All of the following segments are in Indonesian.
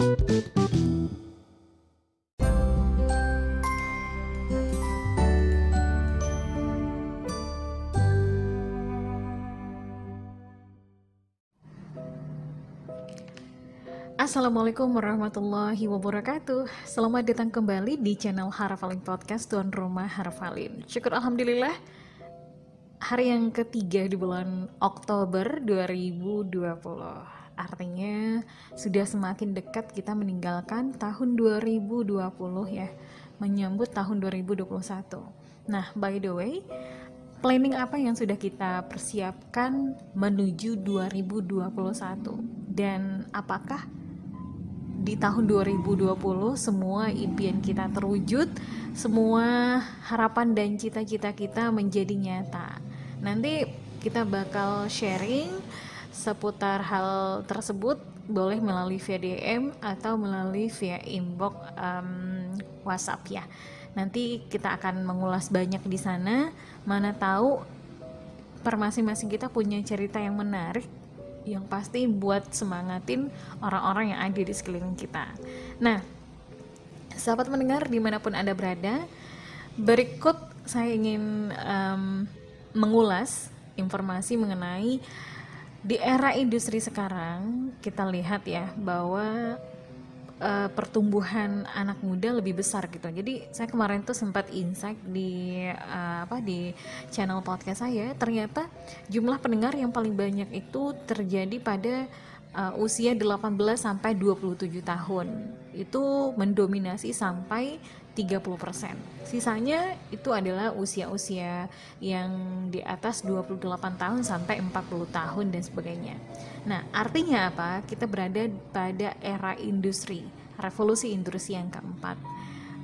Assalamualaikum warahmatullahi wabarakatuh. Selamat datang kembali di channel Harafalin Podcast Tuan Rumah Harafalin Syukur Alhamdulillah Hari yang ketiga di bulan Oktober 2020 Artinya sudah semakin dekat kita meninggalkan tahun 2020 ya. Menyambut tahun 2021 Nah by the way Planning apa yang sudah kita persiapkan menuju 2021 dan apakah di tahun 2020 semua impian kita terwujud, semua harapan dan cita-cita kita menjadi nyata. Nanti kita bakal sharing seputar hal tersebut boleh melalui via DM atau melalui via inbox um, WhatsApp ya. Nanti kita akan mengulas banyak di sana. Mana tahu per masing-masing kita punya cerita yang menarik yang pasti buat semangatin orang-orang yang ada di sekeliling kita. Nah, sahabat mendengar di mana pun anda berada, berikut saya ingin um, mengulas informasi mengenai di era industri sekarang kita lihat ya bahwa uh, pertumbuhan anak muda lebih besar gitu. Jadi saya kemarin tuh sempat insight di uh, apa di channel podcast saya, ternyata jumlah pendengar yang paling banyak itu terjadi pada uh, usia 18 sampai 27 tahun. Itu mendominasi sampai 30%. Sisanya itu adalah usia-usia yang di atas 28 tahun sampai 40 tahun dan sebagainya. Nah, artinya apa? Kita berada pada era industri, revolusi industri yang keempat.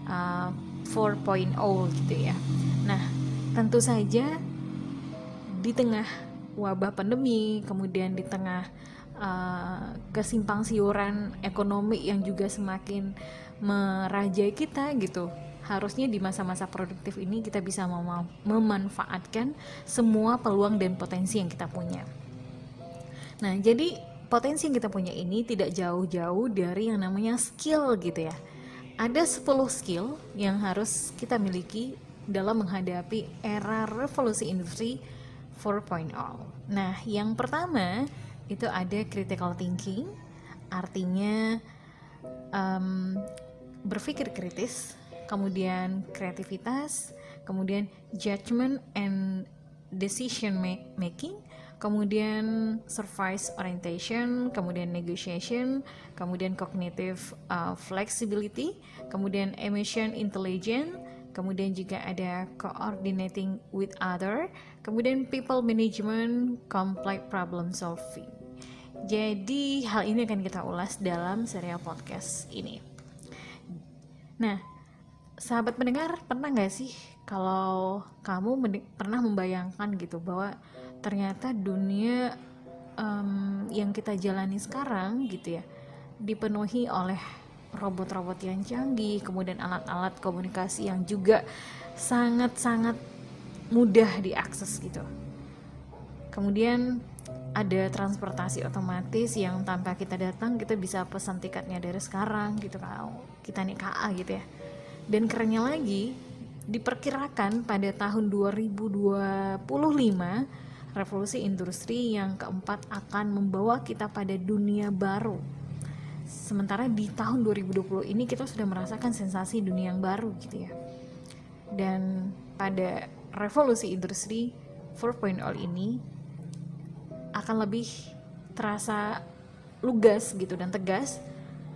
Uh, 4.0 gitu ya. Nah, tentu saja di tengah wabah pandemi, kemudian di tengah uh, kesimpang siuran ekonomi yang juga semakin merajai kita gitu harusnya di masa-masa produktif ini kita bisa mem memanfaatkan semua peluang dan potensi yang kita punya. Nah, jadi potensi yang kita punya ini tidak jauh-jauh dari yang namanya skill gitu ya. Ada 10 skill yang harus kita miliki dalam menghadapi era revolusi industri 4.0. Nah, yang pertama itu ada critical thinking, artinya um, berpikir kritis, kemudian kreativitas, kemudian judgment and decision making, kemudian service orientation, kemudian negotiation, kemudian cognitive uh, flexibility, kemudian emotion intelligence, kemudian juga ada coordinating with other, kemudian people management, complex problem solving. Jadi hal ini akan kita ulas dalam serial podcast ini. Nah, sahabat pendengar pernah nggak sih kalau kamu pernah membayangkan gitu bahwa ternyata dunia um, yang kita jalani sekarang gitu ya dipenuhi oleh robot-robot yang canggih, kemudian alat-alat komunikasi yang juga sangat-sangat mudah diakses gitu. Kemudian ada transportasi otomatis yang tanpa kita datang kita bisa pesan tiketnya dari sekarang gitu kalau kita nih KA gitu ya. Dan kerennya lagi diperkirakan pada tahun 2025 revolusi industri yang keempat akan membawa kita pada dunia baru. Sementara di tahun 2020 ini kita sudah merasakan sensasi dunia yang baru gitu ya. Dan pada revolusi industri 4.0 ini akan lebih terasa lugas gitu dan tegas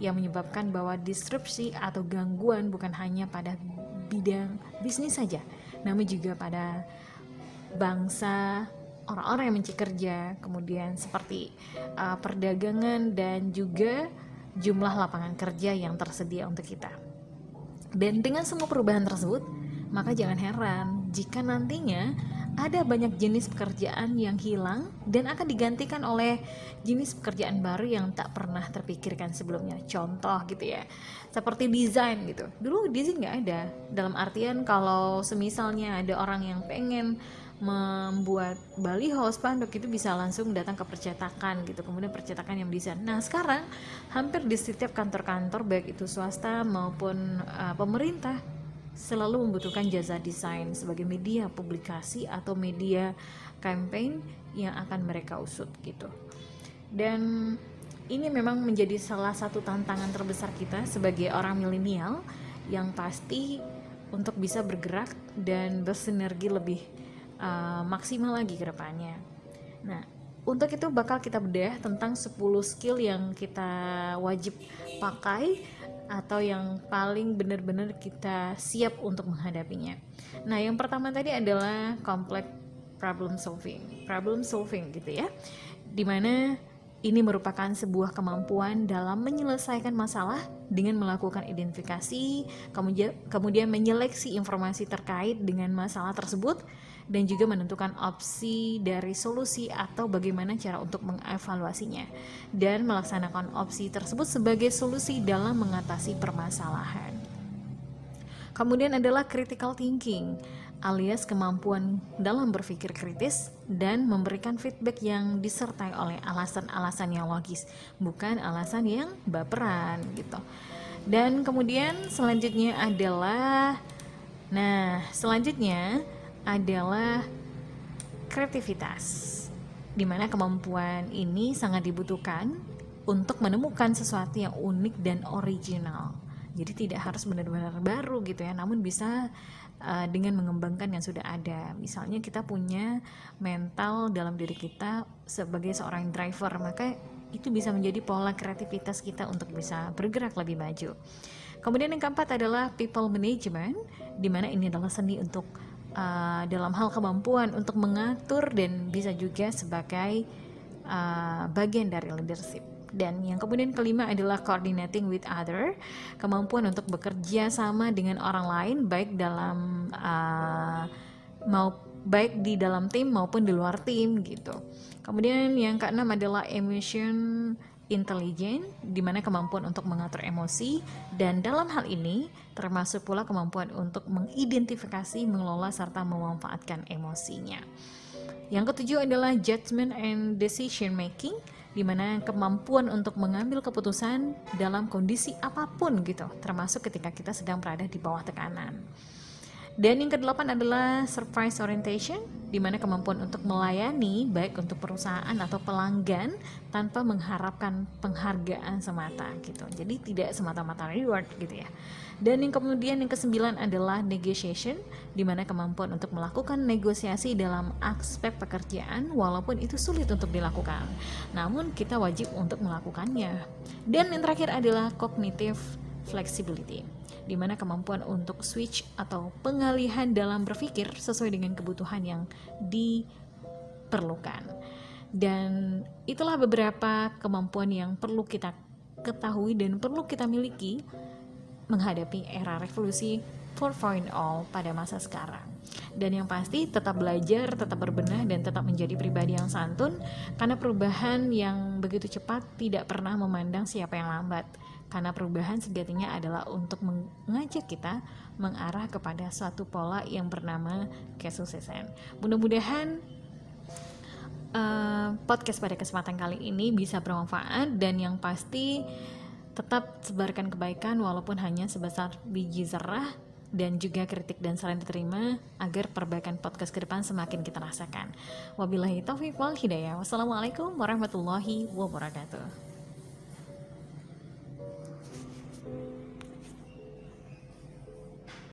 yang menyebabkan bahwa disrupsi atau gangguan bukan hanya pada bidang bisnis saja, namun juga pada bangsa, orang-orang yang mencari kerja, kemudian seperti uh, perdagangan dan juga jumlah lapangan kerja yang tersedia untuk kita. Dan dengan semua perubahan tersebut, maka jangan heran jika nantinya ada banyak jenis pekerjaan yang hilang dan akan digantikan oleh jenis pekerjaan baru yang tak pernah terpikirkan sebelumnya. Contoh gitu ya, seperti desain gitu. Dulu desain nggak ada. Dalam artian kalau semisalnya ada orang yang pengen membuat baliho spanduk itu bisa langsung datang ke percetakan gitu kemudian percetakan yang desain nah sekarang hampir di setiap kantor-kantor baik itu swasta maupun uh, pemerintah selalu membutuhkan jasa desain sebagai media publikasi atau media campaign yang akan mereka usut gitu dan ini memang menjadi salah satu tantangan terbesar kita sebagai orang milenial yang pasti untuk bisa bergerak dan bersinergi lebih uh, maksimal lagi ke depannya. Nah, untuk itu bakal kita bedah tentang 10 skill yang kita wajib pakai atau yang paling benar-benar kita siap untuk menghadapinya. Nah, yang pertama tadi adalah complex problem solving. Problem solving gitu ya. Di mana ini merupakan sebuah kemampuan dalam menyelesaikan masalah dengan melakukan identifikasi, kemudian, kemudian menyeleksi informasi terkait dengan masalah tersebut, dan juga menentukan opsi dari solusi atau bagaimana cara untuk mengevaluasinya, dan melaksanakan opsi tersebut sebagai solusi dalam mengatasi permasalahan. Kemudian adalah critical thinking alias kemampuan dalam berpikir kritis dan memberikan feedback yang disertai oleh alasan-alasan yang logis, bukan alasan yang baperan gitu. Dan kemudian selanjutnya adalah nah, selanjutnya adalah kreativitas. Di mana kemampuan ini sangat dibutuhkan untuk menemukan sesuatu yang unik dan original. Jadi tidak harus benar-benar baru gitu ya, namun bisa uh, dengan mengembangkan yang sudah ada. Misalnya kita punya mental dalam diri kita sebagai seorang driver, maka itu bisa menjadi pola kreativitas kita untuk bisa bergerak lebih maju. Kemudian yang keempat adalah people management, di mana ini adalah seni untuk uh, dalam hal kemampuan untuk mengatur dan bisa juga sebagai uh, bagian dari leadership. Dan yang kemudian kelima adalah coordinating with other, kemampuan untuk bekerja sama dengan orang lain baik dalam uh, mau baik di dalam tim maupun di luar tim gitu. Kemudian yang keenam adalah emotion intelligent, di mana kemampuan untuk mengatur emosi dan dalam hal ini termasuk pula kemampuan untuk mengidentifikasi, mengelola serta memanfaatkan emosinya. Yang ketujuh adalah judgment and decision making, di mana kemampuan untuk mengambil keputusan dalam kondisi apa pun gitu, termasuk ketika kita sedang berada di bawah tekanan. Dan yang kedelapan adalah service orientation, di mana kemampuan untuk melayani baik untuk perusahaan atau pelanggan tanpa mengharapkan penghargaan semata gitu. Jadi tidak semata-mata reward gitu ya. Dan yang kemudian yang kesembilan adalah negotiation, di mana kemampuan untuk melakukan negosiasi dalam aspek pekerjaan walaupun itu sulit untuk dilakukan. Namun kita wajib untuk melakukannya. Dan yang terakhir adalah cognitive flexibility, di mana kemampuan untuk switch atau pengalihan dalam berpikir sesuai dengan kebutuhan yang diperlukan. Dan itulah beberapa kemampuan yang perlu kita ketahui dan perlu kita miliki menghadapi era revolusi 4.0 pada masa sekarang. Dan yang pasti tetap belajar, tetap berbenah dan tetap menjadi pribadi yang santun karena perubahan yang begitu cepat tidak pernah memandang siapa yang lambat. Karena perubahan sejatinya adalah untuk mengajak kita mengarah kepada suatu pola yang bernama kesuksesan. Mudah-mudahan uh, podcast pada kesempatan kali ini bisa bermanfaat dan yang pasti Tetap sebarkan kebaikan walaupun hanya sebesar biji zarah dan juga kritik dan saran diterima agar perbaikan podcast ke depan semakin kita rasakan. Wabillahi taufiq wal hidayah. Wassalamualaikum warahmatullahi wabarakatuh.